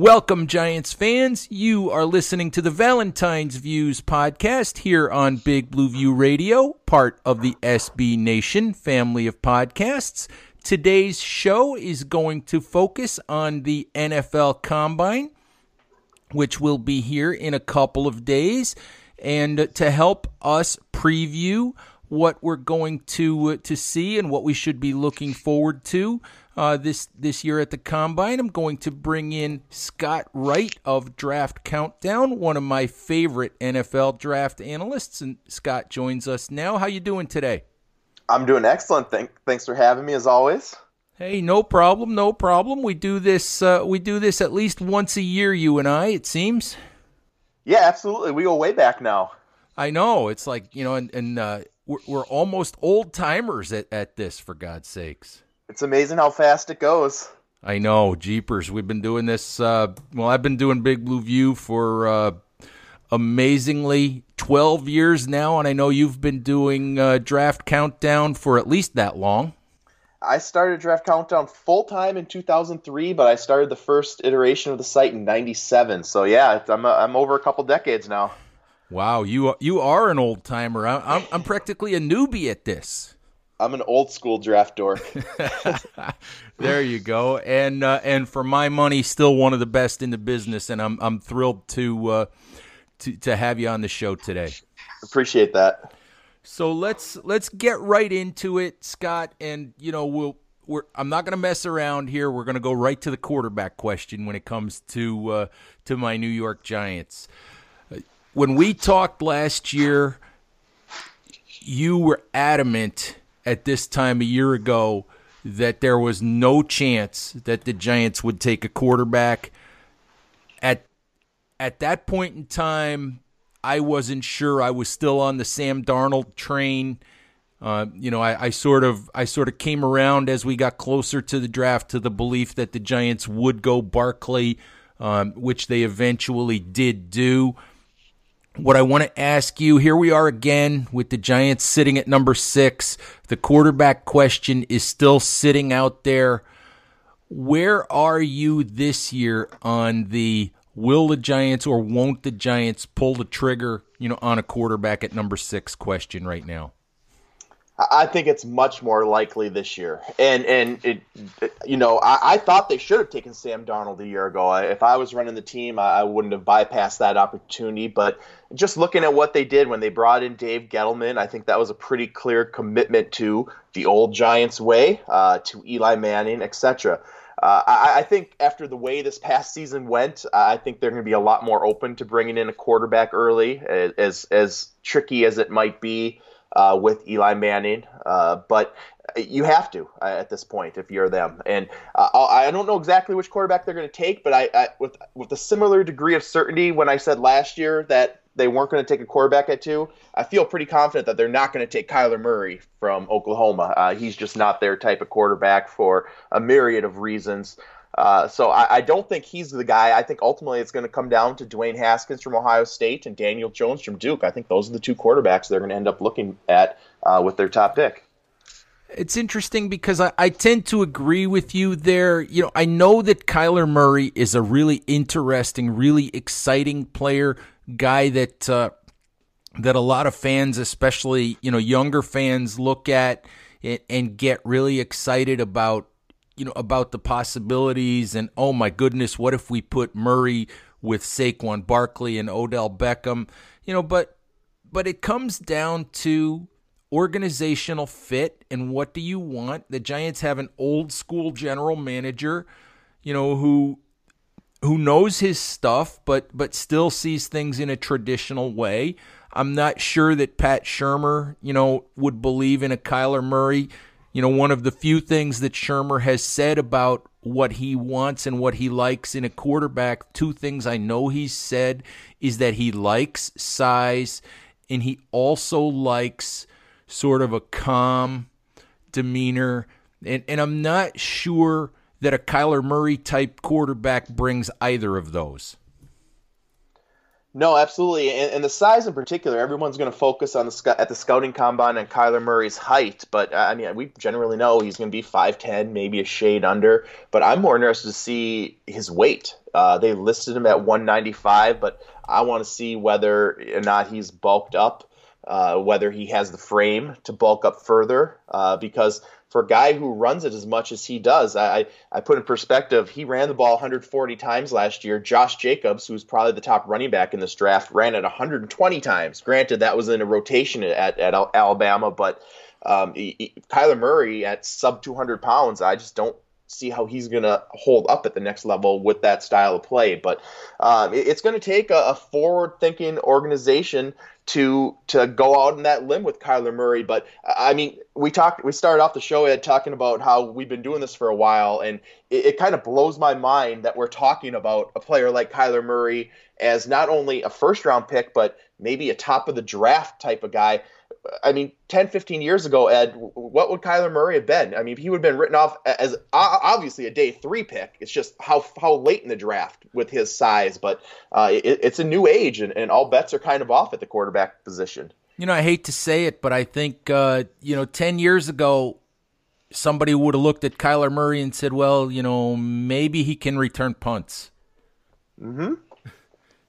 Welcome, Giants fans. You are listening to the Valentine's Views podcast here on Big Blue View Radio, part of the SB Nation family of podcasts. Today's show is going to focus on the NFL Combine, which will be here in a couple of days. And to help us preview what we're going to uh, to see and what we should be looking forward to, uh, this this year at the combine. I'm going to bring in Scott Wright of Draft Countdown, one of my favorite NFL draft analysts, and Scott joins us now. How you doing today? I'm doing excellent. Thank, thanks for having me as always. Hey, no problem, no problem. We do this uh, we do this at least once a year, you and I. It seems. Yeah, absolutely. We go way back now. I know. It's like you know, and, and uh, we're, we're almost old timers at, at this, for God's sakes. It's amazing how fast it goes. I know, Jeepers. We've been doing this. Uh, well, I've been doing Big Blue View for uh, amazingly 12 years now, and I know you've been doing uh, Draft Countdown for at least that long. I started Draft Countdown full time in 2003, but I started the first iteration of the site in '97. So yeah, I'm a, I'm over a couple decades now. Wow, you you are an old timer. I'm I'm practically a newbie at this. I'm an old school draft dork. there you go. And uh, and for my money, still one of the best in the business. And I'm I'm thrilled to uh, to to have you on the show today. Appreciate that. So let's let's get right into it, Scott. And you know we'll we're I'm not going to mess around here. We're going to go right to the quarterback question when it comes to uh, to my New York Giants. When we talked last year, you were adamant at this time a year ago that there was no chance that the Giants would take a quarterback. At at that point in time, I wasn't sure. I was still on the Sam Darnold train. Uh, you know, I, I, sort of I sort of came around as we got closer to the draft to the belief that the Giants would go Barkley, um, which they eventually did do what I want to ask you here we are again with the Giants sitting at number six. The quarterback question is still sitting out there. Where are you this year on the will the Giants or won't the Giants pull the trigger, you know, on a quarterback at number six question right now? I think it's much more likely this year. And and it, it you know, I, I, thought they should have taken Sam Darnold a year ago. If I was running the team, I, I, wouldn't have bypassed that opportunity. But just looking at what they did when they brought in Dave Gettleman, I think that was a pretty clear commitment to the old Giants way, uh, to Eli Manning, etc. Uh, I, I, think after the way this past season went, I think they're going to be a lot more open to bringing in a quarterback early, as as tricky as it might be uh, with Eli Manning, uh, but you have to uh, at this point if you're them. And uh, I don't know exactly which quarterback they're going to take, but I, I, with with a similar degree of certainty when I said last year that they weren't going to take a quarterback at two, I feel pretty confident that they're not going to take Kyler Murray from Oklahoma. Uh, he's just not their type of quarterback for a myriad of reasons. Uh, so I, I, don't think he's the guy. I think ultimately it's going to come down to Dwayne Haskins from Ohio State and Daniel Jones from Duke. I think those are the two quarterbacks they're going to end up looking at uh, with their top pick. It's interesting because I, I, tend to agree with you there. You know, I know that Kyler Murray is a really interesting, really exciting player, guy that uh, that a lot of fans, especially you know younger fans, look at and get really excited about you know about the possibilities and oh my goodness, what if we put Murray with Saquon Barkley and Odell Beckham, you know, but but it comes down to organizational fit and what do you want? The Giants have an old school general manager, you know, who who knows his stuff but but still sees things in a traditional way. I'm not sure that Pat Shurmur, you know, would believe in a Kyler Murray. You know, one of the few things that Shurmur has said about what he wants and what he likes in a quarterback, two things I know he's said is that he likes size and he also likes sort of a calm demeanor. And, and I'm not sure that a Kyler Murray type quarterback brings either of those. No, absolutely, and, and, the size in particular. Everyone's going to focus on the at the scouting combine on Kyler Murray's height, but uh, I mean, we generally know he's going to be five ten, maybe a shade under. But I'm more interested to see his weight. Uh, they listed him at 195, but I want to see whether or not he's bulked up, uh, whether he has the frame to bulk up further, uh, because for a guy who runs it as much as he does, I, I put in perspective, he ran the ball 140 times last year. Josh Jacobs, who's probably the top running back in this draft, ran it 120 times. Granted, that was in a rotation at, at Alabama, but um, he, he, Kyler Murray at sub 200 pounds, I just don't see how he's going to hold up at the next level with that style of play. But um, it, it's going to take a, a forward-thinking organization to to go out in that limb with Kyler Murray. But I mean, we talked we started off the show Ed talking about how we've been doing this for a while, and it, it kind of blows my mind that we're talking about a player like Kyler Murray as not only a first round pick, but maybe a top of the draft type of guy. I mean, 10, 15 years ago, Ed, what would Kyler Murray have been? I mean, he would have been written off as obviously a day three pick. It's just how how late in the draft with his size. But uh, it, it's a new age, and, and all bets are kind of off at the quarterback position. You know, I hate to say it, but I think, uh, you know, 10 years ago, somebody would have looked at Kyler Murray and said, well, you know, maybe he can return punts. Mm-hmm.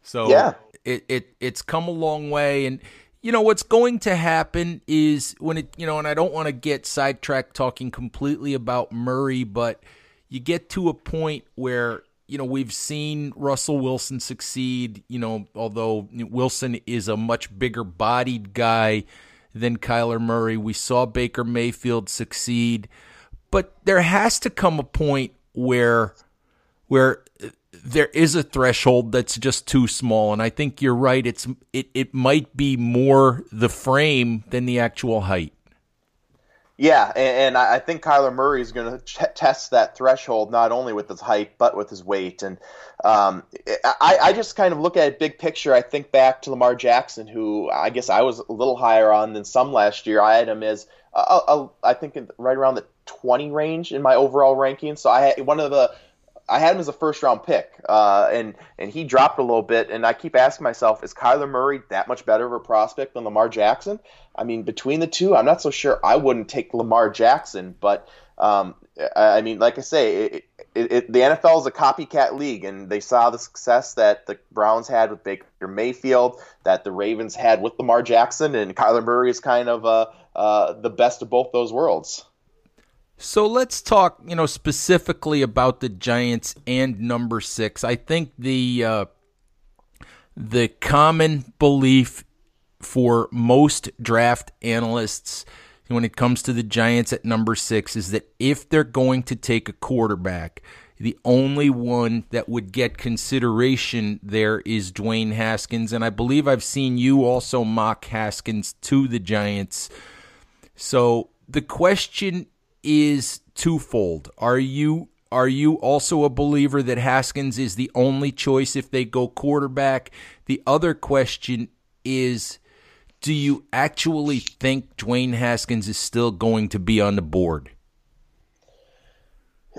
So yeah. it, it it's come a long way. And you know what's going to happen is when it you know and i don't want to get sidetracked talking completely about murray but you get to a point where you know we've seen russell wilson succeed you know although wilson is a much bigger bodied guy than kyler murray. We saw baker mayfield succeed. But there has to come a point where where there is a threshold that's just too small and i think you're right. It's it, it might be more the frame than the actual height. Yeah and, and i think kyler murray is going to test that threshold not only with his height but with his weight and um, I, I just kind of look at it big picture. I think back to lamar jackson who i guess i was a little higher on than some last year. I had him as a, a, I think right around the 20 range in my overall ranking. So i had one of the I had him as a first round pick, uh, and and he dropped a little bit. And I keep asking myself, is Kyler Murray that much better of a prospect than Lamar Jackson? I mean, between the two, I'm not so sure. I wouldn't take Lamar Jackson, but um, I mean, like I say, it, it, it, the NFL is a copycat league, and they saw the success that the Browns had with Baker Mayfield, that the Ravens had with Lamar Jackson, and Kyler Murray is kind of uh, uh, the best of both those worlds. So let's talk, you know, specifically about the Giants and number six. I think the uh, the common belief for most draft analysts when it comes to the Giants at number six is that if they're going to take a quarterback, the only one that would get consideration there is Dwayne Haskins, and I believe I've seen you also mock Haskins to the Giants. So the question is twofold. Are you are you also a believer that Haskins is the only choice if they go quarterback? The other question is do you actually think Dwayne Haskins is still going to be on the board?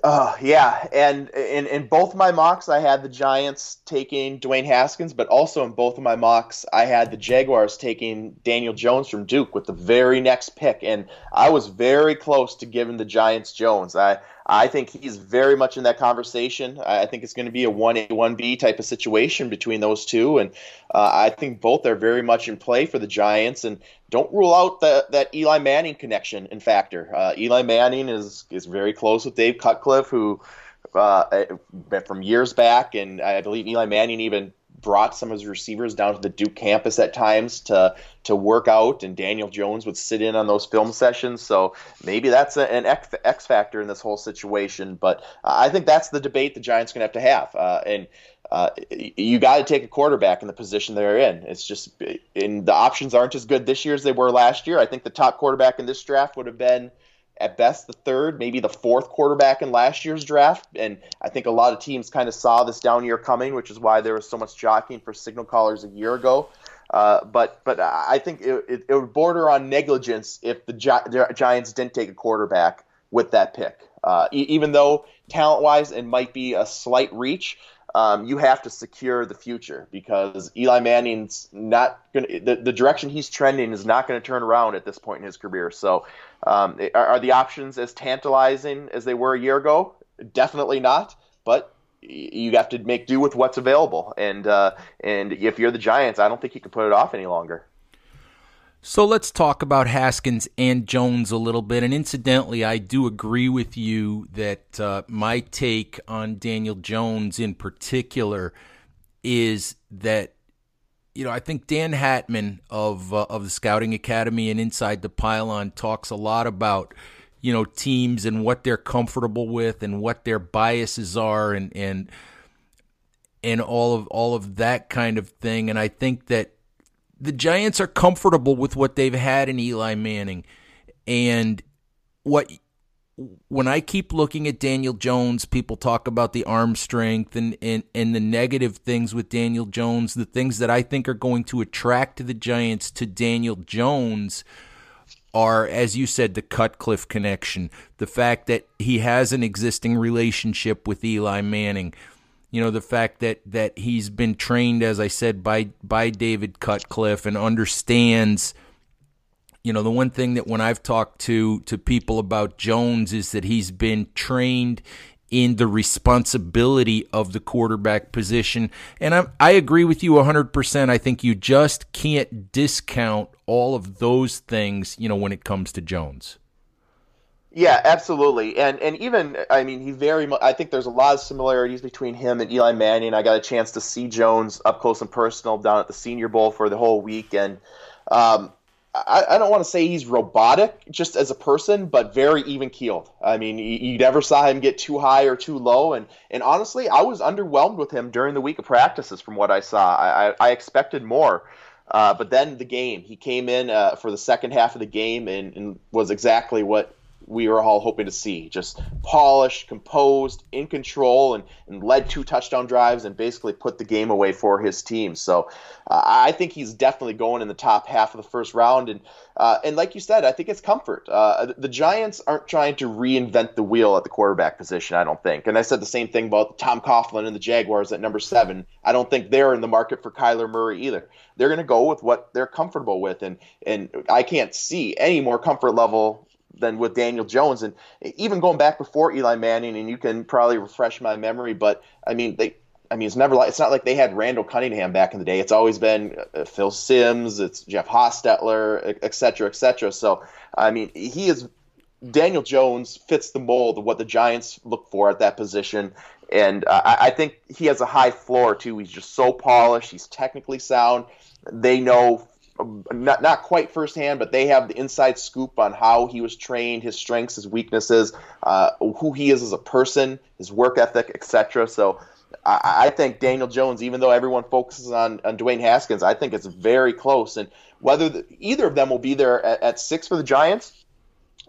Uh, yeah, and in, in both my mocks, I had the Giants taking Dwayne Haskins, but also in both of my mocks, I had the Jaguars taking Daniel Jones from Duke with the very next pick, and I was very close to giving the Giants Jones. I I think he's very much in that conversation. I think it's going to be a 1A, 1B type of situation between those two. And uh, I think both are very much in play for the Giants. And don't rule out the, that Eli Manning connection and factor. Uh, Eli Manning is, is very close with Dave Cutcliffe, who uh, from years back. And I believe Eli Manning even brought some of his receivers down to the Duke campus at times to to work out, and Daniel Jones would sit in on those film sessions. So maybe that's a, an X, X factor in this whole situation. But I think that's the debate the Giants going to have to have, uh, and. Uh, you got to take a quarterback in the position they're in. It's just, and the options aren't as good this year as they were last year. I think the top quarterback in this draft would have been at best the third, maybe the fourth quarterback in last year's draft. And I think a lot of teams kind of saw this down year coming, which is why there was so much jockeying for signal callers a year ago. Uh, but but I think it, it, it, would border on negligence if the, Gi- the, Giants didn't take a quarterback with that pick. Uh, e- even though talent wise it might be a slight reach, um, you have to secure the future because Eli Manning's not going to, the, the direction he's trending is not going to turn around at this point in his career. So, um, are, are, the options as tantalizing as they were a year ago? Definitely not. But you have to make do with what's available. And, uh, and if you're the Giants, I don't think you can put it off any longer. So let's talk about Haskins and Jones a little bit. And incidentally, I do agree with you that uh, my take on Daniel Jones in particular is that you know I think Dan Hatman of uh, of the Scouting Academy and Inside the Pylon talks a lot about you know teams and what they're comfortable with and what their biases are and and and all of all of that kind of thing. And I think that the Giants are comfortable with what they've had in Eli Manning. And what when I keep looking at Daniel Jones, people talk about the arm strength and, and, and the negative things with Daniel Jones, the things that I think are going to attract the Giants to Daniel Jones are, as you said, the Cutcliffe connection, the fact that he has an existing relationship with Eli Manning, you know the fact that that he's been trained as I said by by David Cutcliffe and understands you know the one thing that when I've talked to to people about Jones is that he's been trained in the responsibility of the quarterback position. And I I agree with you 100% I think you just can't discount all of those things you know when it comes to Jones yeah, absolutely, and and even I mean he very. I think there's a lot of similarities between him and Eli Manning. I got a chance to see Jones up close and personal down at the Senior Bowl for the whole week, and um, I, I, don't want to say he's robotic just as a person, but very even keeled. I mean, you, you, never saw him get too high or too low, and and honestly, I was underwhelmed with him during the week of practices from what I saw. I, I, I expected more. Uh, but then the game, he came in uh, for the second half of the game and, and was exactly what we were all hoping to see. Just polished, composed, in control, and, and led two touchdown drives and basically put the game away for his team. So uh, I think he's definitely going in the top half of the first round. And uh, and like you said, I think it's comfort. Uh, the Giants aren't trying to reinvent the wheel at the quarterback position, I don't think. And I said the same thing about Tom Coughlin and the Jaguars at number seven. I don't think they're in the market for Kyler Murray either. They're going to go with what they're comfortable with, and and I can't see any more comfort level than with Daniel Jones. And even going back before Eli Manning, and you can probably refresh my memory, but I mean, they, I mean, it's never like it's not like they had Randall Cunningham back in the day. It's always been uh, Phil Simms, it's Jeff Hostetler, et cetera, et cetera. So, I mean, he is Daniel Jones fits the mold of what the Giants look for at that position. And uh, I think he has a high floor too. He's just so polished. He's technically sound. They know not not quite firsthand, but they have the inside scoop on how he was trained, his strengths, his weaknesses, uh, who he is as a person, his work ethic, etc. So I, I, think Daniel Jones, even though everyone focuses on, on Dwayne Haskins, I think it's very close. And whether the, either of them will be there at, at six for the Giants,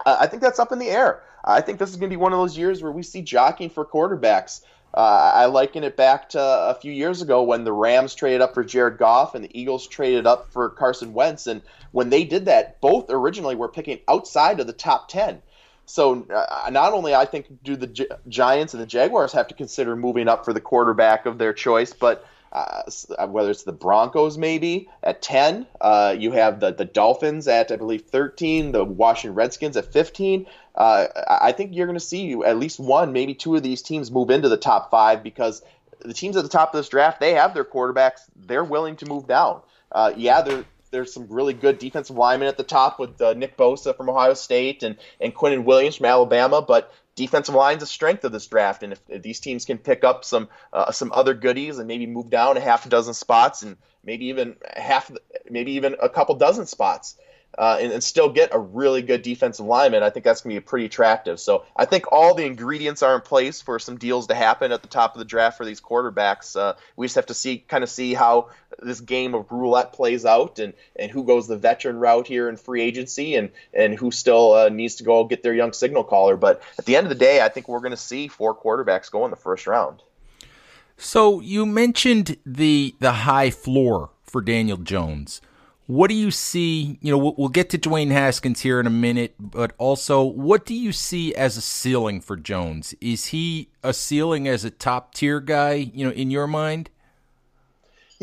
uh, I think that's up in the air. I think this is going to be one of those years where we see jockeying for quarterbacks. Uh, I liken it back to a few years ago when the Rams traded up for Jared Goff and the Eagles traded up for Carson Wentz. And when they did that, both originally were picking outside of the top 10. So uh, not only I think do the Gi- Giants and the Jaguars have to consider moving up for the quarterback of their choice, but uh, whether it's the Broncos maybe at 10. Uh, you have the, the Dolphins at, I believe, 13, the Washington Redskins at 15. Uh, I think you're going to see at least one, maybe two of these teams move into the top five because the teams at the top of this draft, they have their quarterbacks. They're willing to move down. Uh, yeah, there's some really good defensive linemen at the top with uh, Nick Bosa from Ohio State and, and Quinnen Williams from Alabama, but defensive line's a strength of this draft, and if, if these teams can pick up some uh, some other goodies and maybe move down a half a dozen spots and maybe even half, maybe even a couple dozen spots, uh, and, and, still get a really good defensive lineman, I think that's going to be pretty attractive. So I think all the ingredients are in place for some deals to happen at the top of the draft for these quarterbacks. Uh, we just have to see, kind of see how this game of roulette plays out, and, and who goes the veteran route here in free agency, and and who still uh, needs to go get their young signal caller. But at the end of the day, I think we're going to see four quarterbacks go in the first round. So you mentioned the the high floor for Daniel Jones. What do you see? You know, we'll, get to Dwayne Haskins here in a minute, but also, what do you see as a ceiling for Jones? Is he a ceiling as a top tier guy? You know, in your mind?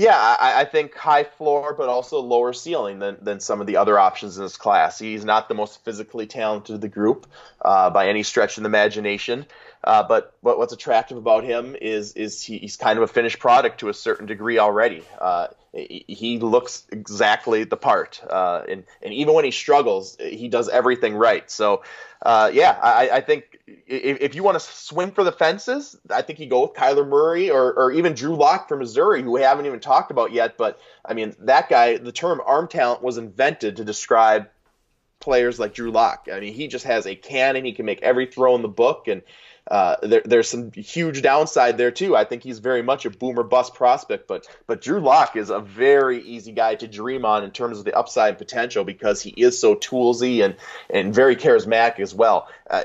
Yeah, I, I, think high floor, but also lower ceiling than, than some of the other options in this class. He's not the most physically talented of the group uh, by any stretch of the imagination. Uh, but, but what's attractive about him is is he, he's kind of a finished product to a certain degree already. Uh, he looks exactly the part, uh, and and even when he struggles, he does everything right. So, uh, yeah, I, I, think if, if you want to swing for the fences, I think you go with Kyler Murray or or even Drew Lock from Missouri, who we haven't even talked about yet. But I mean, that guy, the term arm talent was invented to describe players like Drew Lock. I mean, he just has a cannon; he can make every throw in the book, and uh, there, there's some huge downside there too. I think he's very much a boomer bust prospect, but but Drew Lock is a very easy guy to dream on in terms of the upside potential because he is so toolsy and and very charismatic as well. Uh,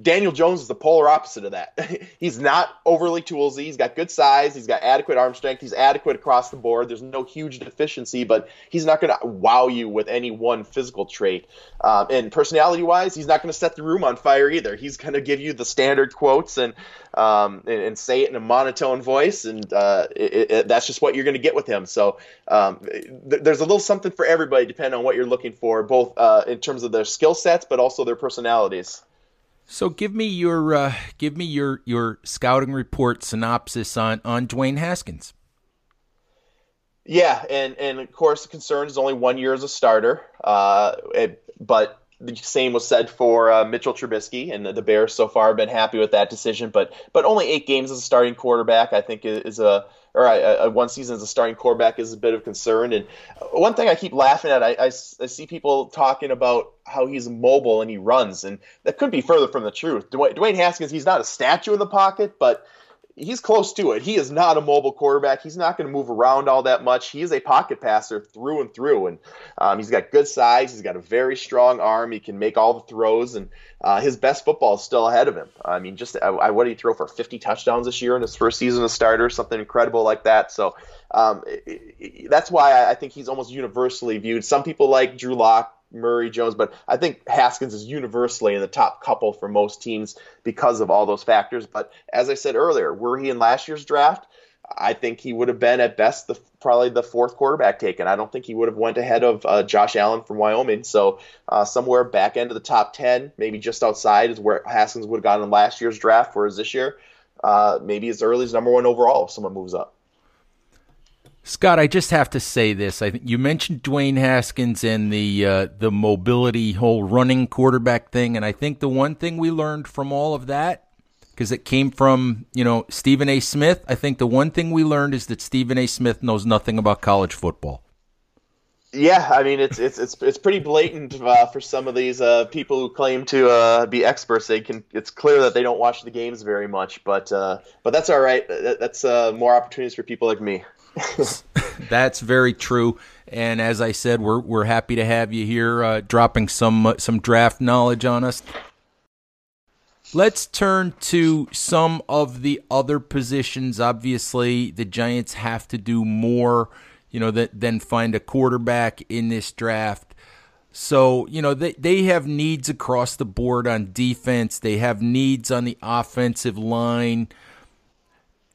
Daniel Jones is the polar opposite of that. he's not overly toolsy. He's got good size. He's got adequate arm strength. He's adequate across the board. There's no huge deficiency, but he's not going to wow you with any one physical trait. Um, and personality wise, he's not going to set the room on fire either. He's going to give you the standard quotes and, um, and, and say it in a monotone voice, and uh, it, it, that's just what you're going to get with him. So um, th- there's a little something for everybody, depending on what you're looking for, both uh, in terms of their skill sets, but also their personalities. So give me your uh, give me your your scouting report synopsis on on Dwayne Haskins. Yeah, and and of course the concern is only one year as a starter, uh, it, but the same was said for uh, Mitchell Trubisky, and the, the, Bears so far have been happy with that decision. But but only eight games as a starting quarterback, I think, is a or a, a one season as a starting quarterback is a bit of concern. And one thing I keep laughing at, I, I, I see people talking about how he's mobile and he runs, and that could be further from the truth. Dwayne, Dwayne Haskins, he's not a statue in the pocket, but he's close to it. He is not a mobile quarterback. He's not going to move around all that much. He is a pocket passer through and through, and um, he's got good size. He's got a very strong arm. He can make all the throws, and uh, his best football is still ahead of him. I mean, just I, what did he throw for 50 touchdowns this year in his first season as starter? Something incredible like that. So um, it, it, that's why I think he's almost universally viewed. Some people like Drew Lock Murray, Jones, but I think Haskins is universally in the top couple for most teams because of all those factors. But as I said earlier, were he in last year's draft, I think he would have been at best the probably the fourth quarterback taken. I don't think he would have went ahead of uh, Josh Allen from Wyoming. So uh, somewhere back end of the top ten, maybe just outside, is where Haskins would have gone in last year's draft. Whereas this year, uh, maybe as early as number one overall if someone moves up. Scott, I just have to say this. I think you mentioned Dwayne Haskins and the uh, the mobility whole running quarterback thing, and I think the one thing we learned from all of that, because it came from you know Stephen A. Smith. I think the one thing we learned is that Stephen A. Smith knows nothing about college football. Yeah, I mean it's it's it's it's pretty blatant uh, for some of these uh, people who claim to uh, be experts. They can it's clear that they don't watch the games very much, but uh, but that's all right. That's uh, more opportunities for people like me. That's very true. And as I said, we're we're happy to have you here, uh, dropping some uh, some draft knowledge on us. Let's turn to some of the other positions. Obviously, the Giants have to do more, you know, that, than find a quarterback in this draft. So, you know, they, they have needs across the board on defense. They have needs on the offensive line.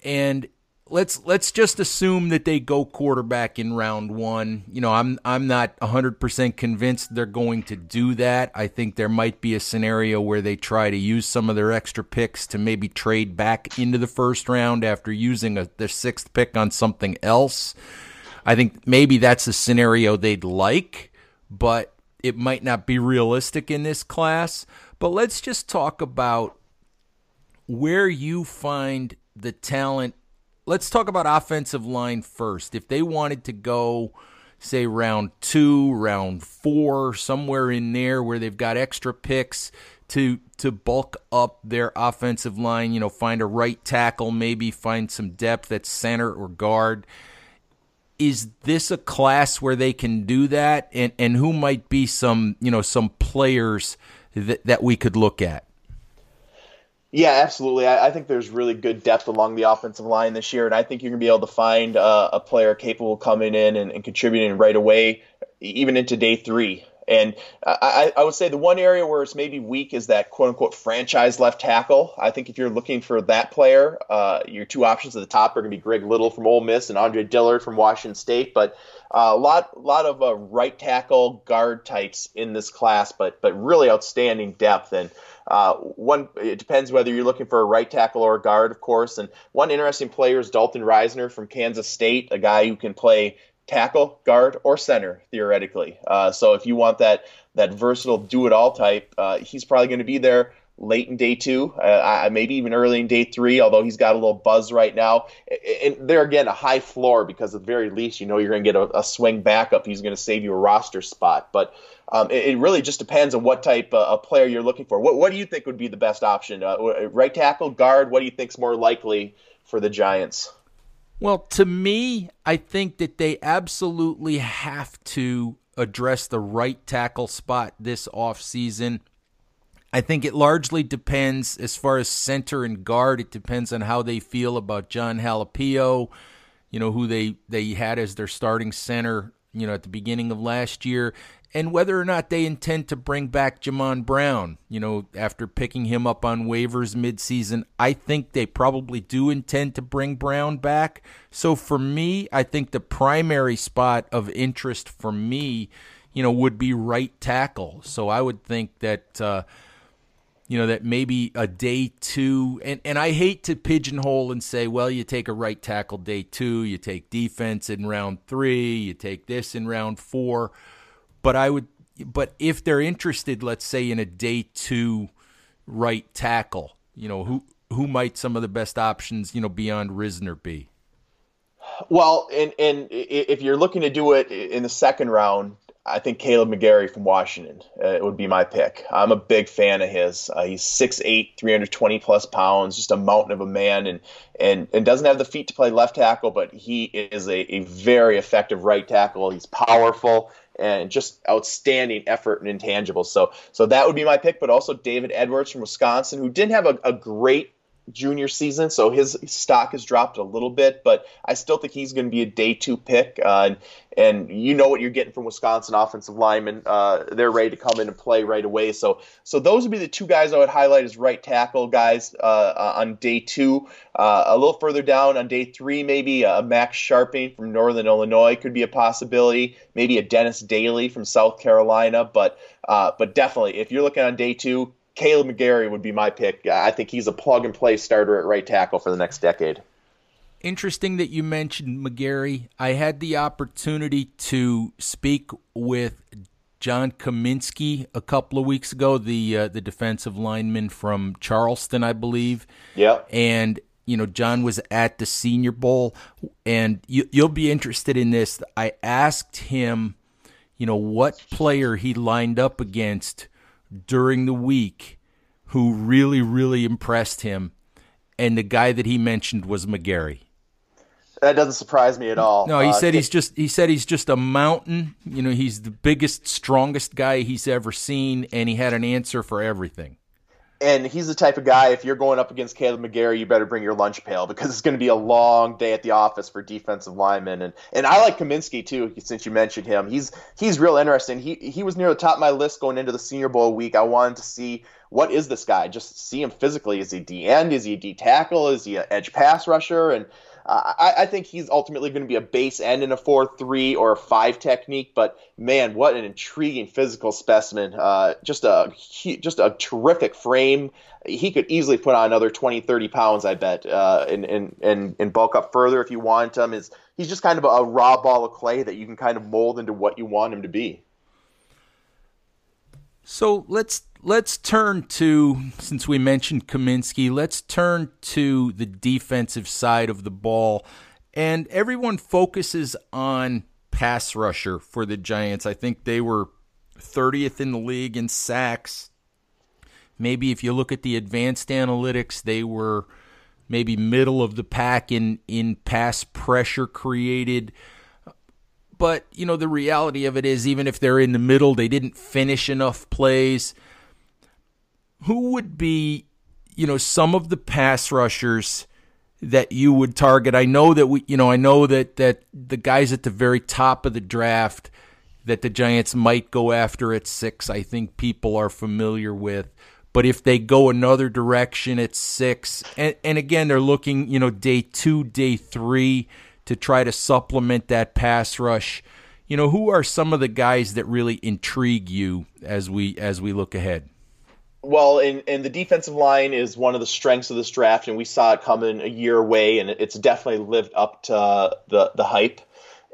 And let's let's just assume that they go quarterback in round one. You know, I'm I'm not 100% convinced they're going to do that. I think there might be a scenario where they try to use some of their extra picks to maybe trade back into the first round after using a, the sixth pick on something else. I think maybe that's a scenario they'd like, but it might not be realistic in this class. But let's just talk about where you find the talent let's talk about offensive line first. If they wanted to go, say, round two, round four, somewhere in there where they've got extra picks to to bulk up their offensive line, you know, find a right tackle, maybe find some depth at center or guard. Is this a class where they can do that? And and who might be some, you know, some players that, that we could look at? Yeah, absolutely. I, I, think there's really good depth along the offensive line this year, and I think you're going to be able to find uh, a player capable coming in and, and, contributing right away, even into day three. And I, I, would say the one area where it's maybe weak is that quote unquote franchise left tackle. I think if you're looking for that player, uh, your two options at the top are going to be Greg Little from Ole Miss and Andre Dillard from Washington State. But a uh, lot, lot of uh, right tackle guard types in this class, but but really outstanding depth. And uh, one, it depends whether you're looking for a right tackle or a guard, of course. And one interesting player is Dalton Risner from Kansas State, a guy who can play tackle, guard, or center theoretically. Uh, so if you want that that versatile do it all type, uh, he's probably going to be there late in day two, uh, maybe even early in day three. Although he's got a little buzz right now, and there again a high floor because at the very least you know you're going to get a, a swing backup. He's going to save you a roster spot, but. Um, it, it, really just depends on what type uh, of player you're looking for. What, what do you think would be the best option? Uh, right tackle, guard. What do you think is more likely for the Giants? Well, to me, I think that they absolutely have to address the right tackle spot this offseason. I think it largely depends as far as center and guard. It depends on how they feel about Jon Halapio, you know, who they, they had as their starting center, you know, at the beginning of last year and whether or not they intend to bring back Jamon Brown, you know, after picking him up on waivers midseason. I think they probably do intend to bring Brown back. So for me, I think the primary spot of interest for me, you know, would be right tackle. So I would think that, uh, you know, that maybe a day two, and, and I hate to pigeonhole and say, well, you take a right tackle day two, you take defense in round three, you take this in round four but I would, but if they're interested, let's say in a day two right tackle, you know, who who might some of the best options, you know, beyond Risner be? Well, and and if you're looking to do it in the second round, I think Kaleb McGary from Washington uh, would be my pick. I'm a big fan of his. Uh, he's 6'8", 320 plus pounds, just a mountain of a man, and and and doesn't have the feet to play left tackle, but he is a, a very effective right tackle. He's powerful and just outstanding effort and intangibles. So so that would be my pick, but also David Edwards from Wisconsin, who didn't have a, a great junior season, so his stock has dropped a little bit, but I still think he's going to be a day two pick. Uh, and, and you know what you're getting from Wisconsin offensive linemen. Uh, they're ready to come in and play right away. So, so those would be the two guys I would highlight as right tackle guys uh, uh on day two. Uh, a little further down on day three, maybe a Max Scharping from Northern Illinois could be a possibility. Maybe a Dennis Daley from South Carolina, but uh, but definitely if you're looking on day two, Kaleb McGary would be my pick. I think he's a plug and play starter at right tackle for the next decade. Interesting that you mentioned McGary. I had the opportunity to speak with John Cominsky a couple of weeks ago, the uh, the defensive lineman from Charleston, I believe. Yeah. And you know, John was at the Senior Bowl, and you, you'll be interested in this. I asked him, you know, what player he lined up against during the week who really, really impressed him. And the guy that he mentioned was McGary. That doesn't surprise me at all. No, he uh, said he's just he said he's just a mountain. You know, he's the biggest, strongest guy he's ever seen, and he had an answer for everything and he's the type of guy. If you're going up against Kaleb McGary, you better bring your lunch pail because it's going to be a long day at the office for defensive linemen. And and I like Cominsky too, since you mentioned him. He's he's real interesting. He he was near the top of my list going into the Senior Bowl week. I wanted to see what is this guy. Just see him physically. Is he D end? Is he D tackle? Is he an edge pass rusher? And I, I think he's ultimately going to be a base end in a four-three or a five technique. But man, what an intriguing physical specimen! Uh, just a just a terrific frame. He could easily put on another 20, 30 pounds, I bet, uh, and, and and and bulk up further if you want him. Is he's just kind of a raw ball of clay that you can kind of mold into what you want him to be. So let's let's turn to since we mentioned Cominsky, let's turn to the defensive side of the ball. And everyone focuses on pass rusher for the Giants. I think they were 30th in the league in sacks. Maybe if you look at the advanced analytics, they were maybe middle of the pack in in pass pressure created. But, you know, the reality of it is even if they're in the middle, they didn't finish enough plays who would be, you know, some of the pass rushers that you would target? I know that we, you know, I know that that the guys at the very top of the draft that the Giants might go after at six, I think people are familiar with. But if they go another direction at six, and, and again, they're looking, you know, day two, day three to try to supplement that pass rush. You know, who are some of the guys that really intrigue you as we as we look ahead? Well, and, and the defensive line is one of the strengths of this draft, and we saw it coming a year away, and it's definitely lived up to the the hype.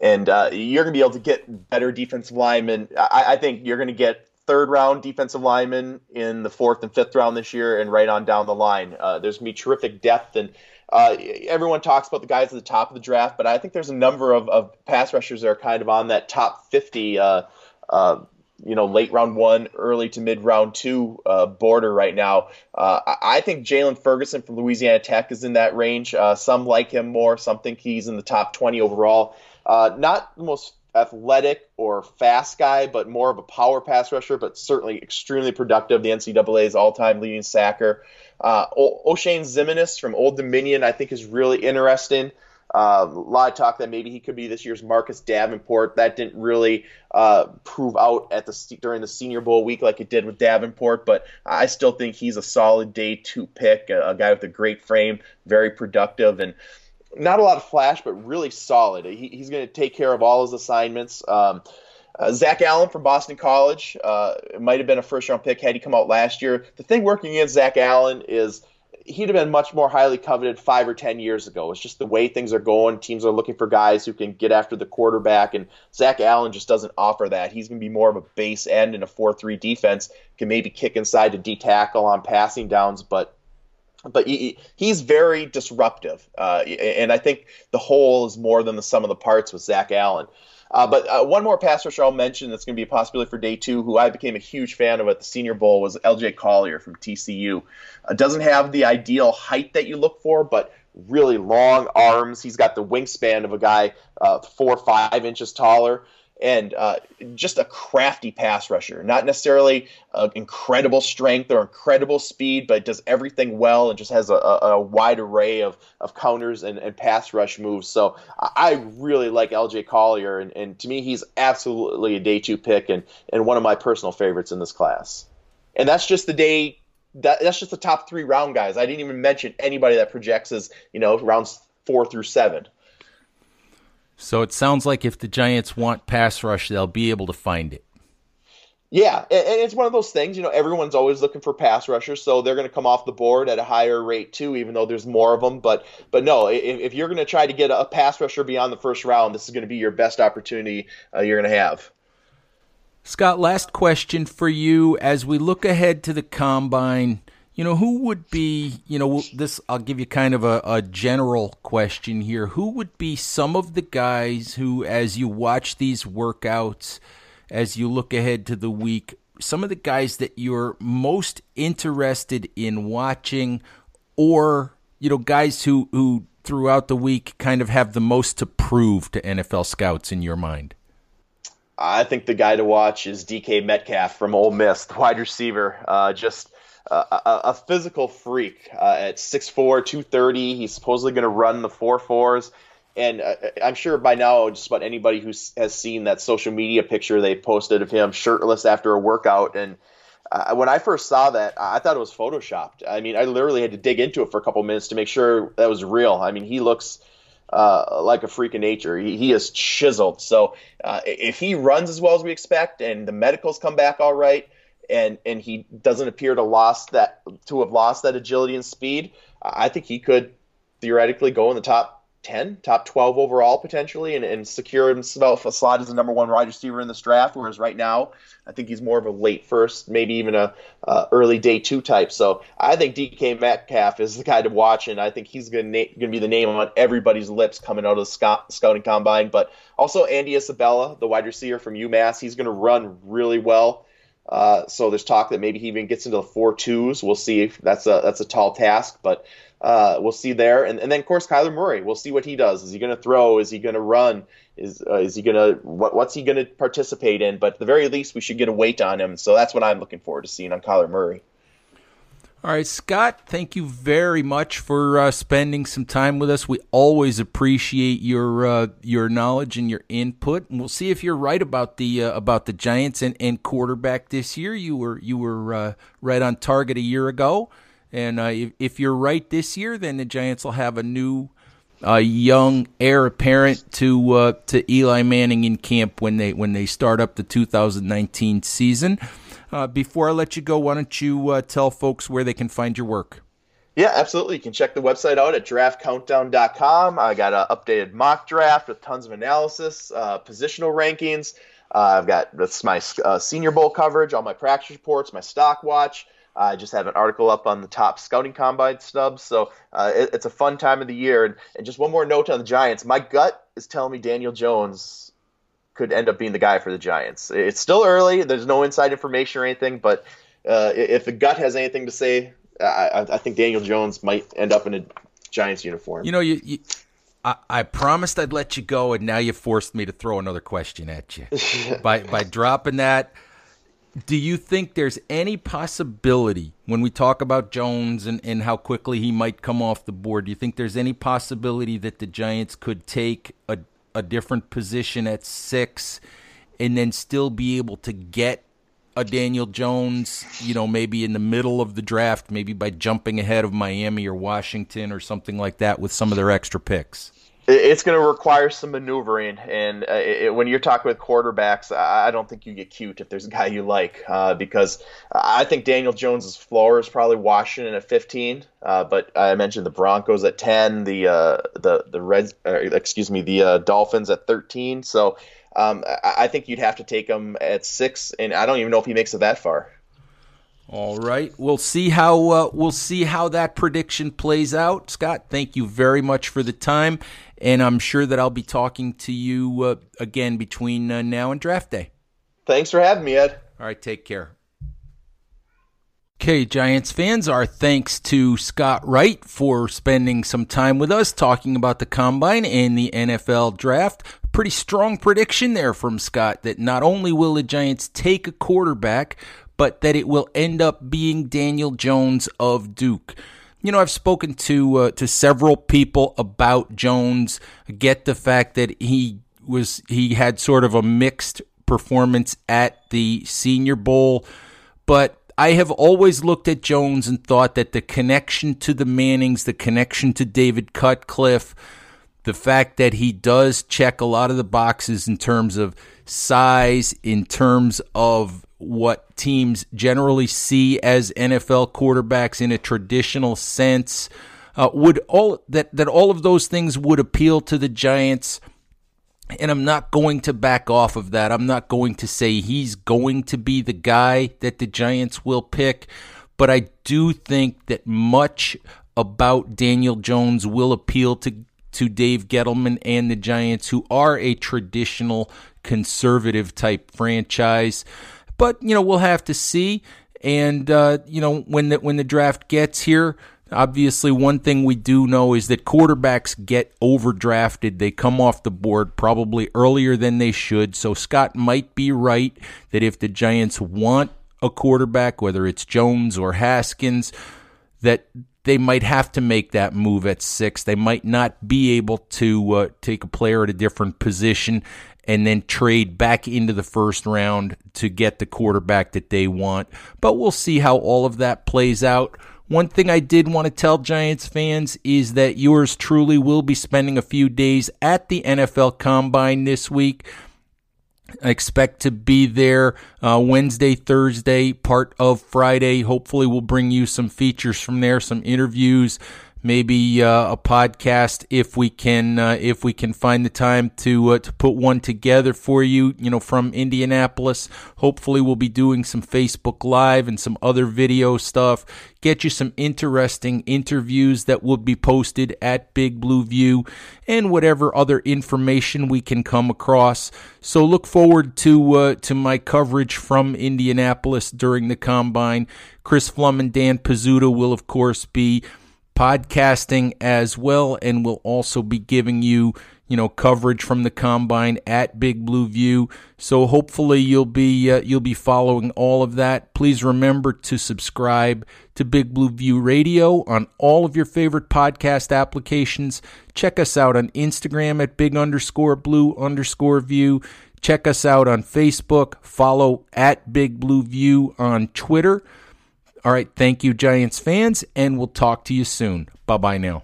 And uh, you're going to be able to get better defensive linemen. I, I think you're going to get third round defensive linemen in the fourth and fifth round this year, and right on down the line. Uh, there's going to be terrific depth, and uh, everyone talks about the guys at the top of the draft, but I think there's a number of, of pass rushers that are kind of on that top 50 uh, uh, you know late round one, early to mid round two uh, border right now. Uh, I think Jaylon Ferguson from Louisiana Tech is in that range. Uh, some like him more. Some think he's in the top 20 overall. Not the most athletic or fast guy, but more of a power pass rusher, but certainly extremely productive. The NCAA's all-time leading sacker. Uh, Oshane Ximines from Old Dominion, I think, is really interesting. Uh, a lot of talk that maybe he could be this year's Marcus Davenport. That didn't really uh, prove out at the during the Senior Bowl week like it did with Davenport, but I still think he's a solid day two pick, a, a guy with a great frame, very productive, and not a lot of flash, but really solid. He, he's going to take care of all his assignments. Um, uh, Zach Allen from Boston College uh, might have been a first round pick had he come out last year. The thing working against Zach Allen is he'd have been much more highly coveted five or ten years ago. It's just the way things are going. Teams are looking for guys who can get after the quarterback, and Zach Allen just doesn't offer that. He's going to be more of a base end in a four-three defense. Can maybe kick inside to D tackle on passing downs, but but he, he's very disruptive, uh, and I think the whole is more than the sum of the parts with Zach Allen. Uh, but uh, one more pass rusher I'll mention that's going to be a possibility for day two, who I became a huge fan of at the Senior Bowl, was LJ Collier from TCU. Uh, doesn't have the ideal height that you look for, but really long arms. He's got the wingspan of a guy uh, four or five inches taller and uh, just a crafty pass rusher. Not necessarily uh, incredible strength or incredible speed, but does everything well and just has a, a wide array of, of counters and, and, pass rush moves. So I really like LJ Collier, and, and to me, he's absolutely a day two pick and, and one of my personal favorites in this class. And that's just the day. That, that's just the top three round guys. I didn't even mention anybody that projects as you know rounds four through seven. So it sounds like if the Giants want pass rush, they'll be able to find it. Yeah, and it's one of those things, you know, everyone's always looking for pass rushers, so they're going to come off the board at a higher rate too, even though there's more of them. But but no, if, if you're going to try to get a pass rusher beyond the first round, this is going to be your best opportunity uh, you're going to have. Scott, last question for you as we look ahead to the combine you know, who would be, you know, this, I'll give you kind of a, a, general question here. Who would be some of the guys who, as you watch these workouts, as you look ahead to the week, some of the guys that you're most interested in watching, or, you know, guys who, who throughout the week kind of have the most to prove to NFL scouts in your mind? I think the guy to watch is DK Metcalf from Ole Miss, the wide receiver. Uh, just a, a, physical freak uh, at 6'4", 230. He's supposedly going to run the four fours. And uh, I'm sure by now, just about anybody who has seen that social media picture they posted of him shirtless after a workout. And uh, when I first saw that, I thought it was photoshopped. I mean, I literally had to dig into it for a couple minutes to make sure that was real. I mean, he looks uh, like a freak of nature. He, he is chiseled. So uh, if he runs as well as we expect, and the medicals come back all right, and and he doesn't appear to lost that to have lost that agility and speed, I think he could theoretically go in the top 10, top 12 overall potentially, and, and secure himself a slot as the number one wide receiver in this draft. Whereas right now, I think he's more of a late first, maybe even a uh, early day two type. So I think DK Metcalf is the guy to watch, and I think he's going to na- be the name on everybody's lips coming out of the scout- scouting combine. But also Andy Isabella, the wide receiver from UMass, he's going to run really well. Uh, so there's talk that maybe he even gets into the four twos. We'll see if that's a that's a tall task, but uh, we'll see there. And, and then, of course, Kyler Murray. We'll see what he does. Is he going to throw? Is he going to run? Is uh, is he going to what, what's he going to participate in? But at the very least, we should get a weight on him. So that's what I'm looking forward to seeing on Kyler Murray. All right, Scott, thank you very much for uh, spending some time with us. We always appreciate your uh, your knowledge and your input, and we'll see if you're right about the uh, about the Giants and, and quarterback this year. You were you were uh, right on target a year ago. And uh, if, if, you're right this year, then the Giants will have a new uh, young heir apparent to to Eli Manning in camp when they when they start up the 2019 season. Uh, before I let you go, why don't you uh, tell folks where they can find your work? Yeah, absolutely. You can check the website out at draftcountdown.com. I got an updated mock draft with tons of analysis, uh, positional rankings. I've got that's my Senior Bowl coverage, all my practice reports, my stock watch. I just have an article up on the top scouting combine stubs. So uh, it, it's a fun time of the year. And, and, just one more note on the Giants. My gut is telling me Daniel Jones could end up being the guy for the Giants. It's still early. There's no inside information or anything. But uh, if the gut has anything to say, I, I, think Daniel Jones might end up in a Giants uniform. You know, you, you I, I, promised I'd let you go, and now you forced me to throw another question at you by by dropping that do you think there's any possibility when we talk about Jones and, and how quickly he might come off the board? Do you think there's any possibility that the Giants could take a, a different position at six and then still be able to get a Daniel Jones, you know, maybe in the middle of the draft, maybe by jumping ahead of Miami or Washington or something like that with some of their extra picks? It's going to require some maneuvering. And uh, it, when you're talking with quarterbacks, I don't think you get cute if there's a guy you like uh, because I think Daniel Jones's floor is probably Washington at 15. Uh, but I mentioned the Broncos at 10, the uh, the the Reds, uh, excuse me, the uh, Dolphins at 13. So um, I think you'd have to take him at six, and I don't even know if he makes it that far. All right, we'll see how uh, we'll see how that prediction plays out. Scott, thank you very much for the time, and I'm sure that I'll be talking to you uh, again between uh, now and draft day. Thanks for having me, Ed. All right, take care. Okay, Giants fans, our thanks to Scott Wright for spending some time with us talking about the combine and the NFL draft. Pretty strong prediction there from Scott that not only will the Giants take a quarterback, but that it will end up being Daniel Jones of Duke. You know, I've spoken to uh, to several people about Jones. Get the fact that he was he had sort of a mixed performance at the Senior Bowl, but I have always looked at Jones and thought that the connection to the Mannings, the connection to David Cutcliffe, the fact that he does check a lot of the boxes in terms of size, in terms of what teams generally see as NFL quarterbacks in a traditional sense. Uh, would all that that all of those things would appeal to the Giants? And I'm not going to back off of that. I'm not going to say he's going to be the guy that the Giants will pick, but I do think that much about Daniel Jones will appeal to to Dave Gettleman and the Giants, who are a traditional conservative type franchise. But you know, we'll have to see. And uh, you know, when the when the draft gets here, obviously one thing we do know is that quarterbacks get overdrafted. They come off the board probably earlier than they should. So Scott might be right that if the Giants want a quarterback, whether it's Jones or Haskins, that they might have to make that move at six. They might not be able to uh, take a player at a different position and then trade back into the first round to get the quarterback that they want. But we'll see how all of that plays out One thing I did want to tell Giants fans is that yours truly will be spending a few days at the NFL Combine this week. I expect to be there uh, Wednesday, Thursday, part of Friday. Hopefully, we'll bring you some features from there, some interviews, maybe uh, a podcast if we can uh, if we can find the time to uh, to put one together for you you know from Indianapolis. Hopefully we'll be doing some Facebook live and some other video stuff. Get you some interesting interviews that will be posted at Big Blue View and whatever other information we can come across. So look forward to uh, to my coverage from Indianapolis during the combine. Chris Pflum and Dan Pizzuto will of course be podcasting as well, and we'll also be giving you, you know, coverage from the combine at Big Blue View. So hopefully you'll be uh, you'll be following all of that. Please remember to subscribe to Big Blue View Radio on all of your favorite podcast applications. Check us out on Instagram at Big underscore Blue underscore View. Check us out on Facebook. Follow at Big Blue View on Twitter. All right. Thank you, Giants fans, and we'll talk to you soon. Bye bye now.